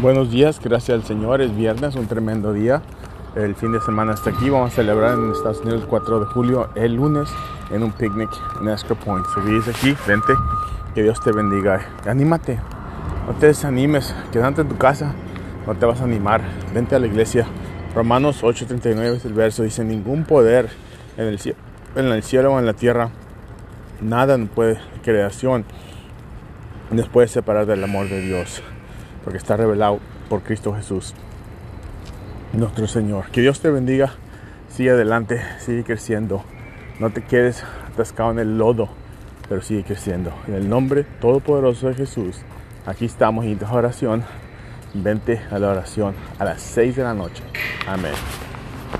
Buenos días, gracias al Señor. Es viernes, un tremendo día. El fin de semana está aquí. Vamos a celebrar en Estados Unidos el 4 de julio, el lunes, en un picnic en Esco Point. Si aquí, vente. Que Dios te bendiga. Anímate. No te desanimes. Quédate en tu casa. No te vas a animar. Vente a la iglesia. Romanos 8:39 es el verso. Dice, ningún poder en el, cielo, en el cielo o en la tierra, nada puede, creación, nos puede separar del amor de Dios porque está revelado por Cristo Jesús, nuestro Señor. Que Dios te bendiga, sigue adelante, sigue creciendo, no te quedes atascado en el lodo, pero sigue creciendo. En el nombre todopoderoso de Jesús, aquí estamos en esta oración. Vente a la oración a las 6 de la noche. Amén.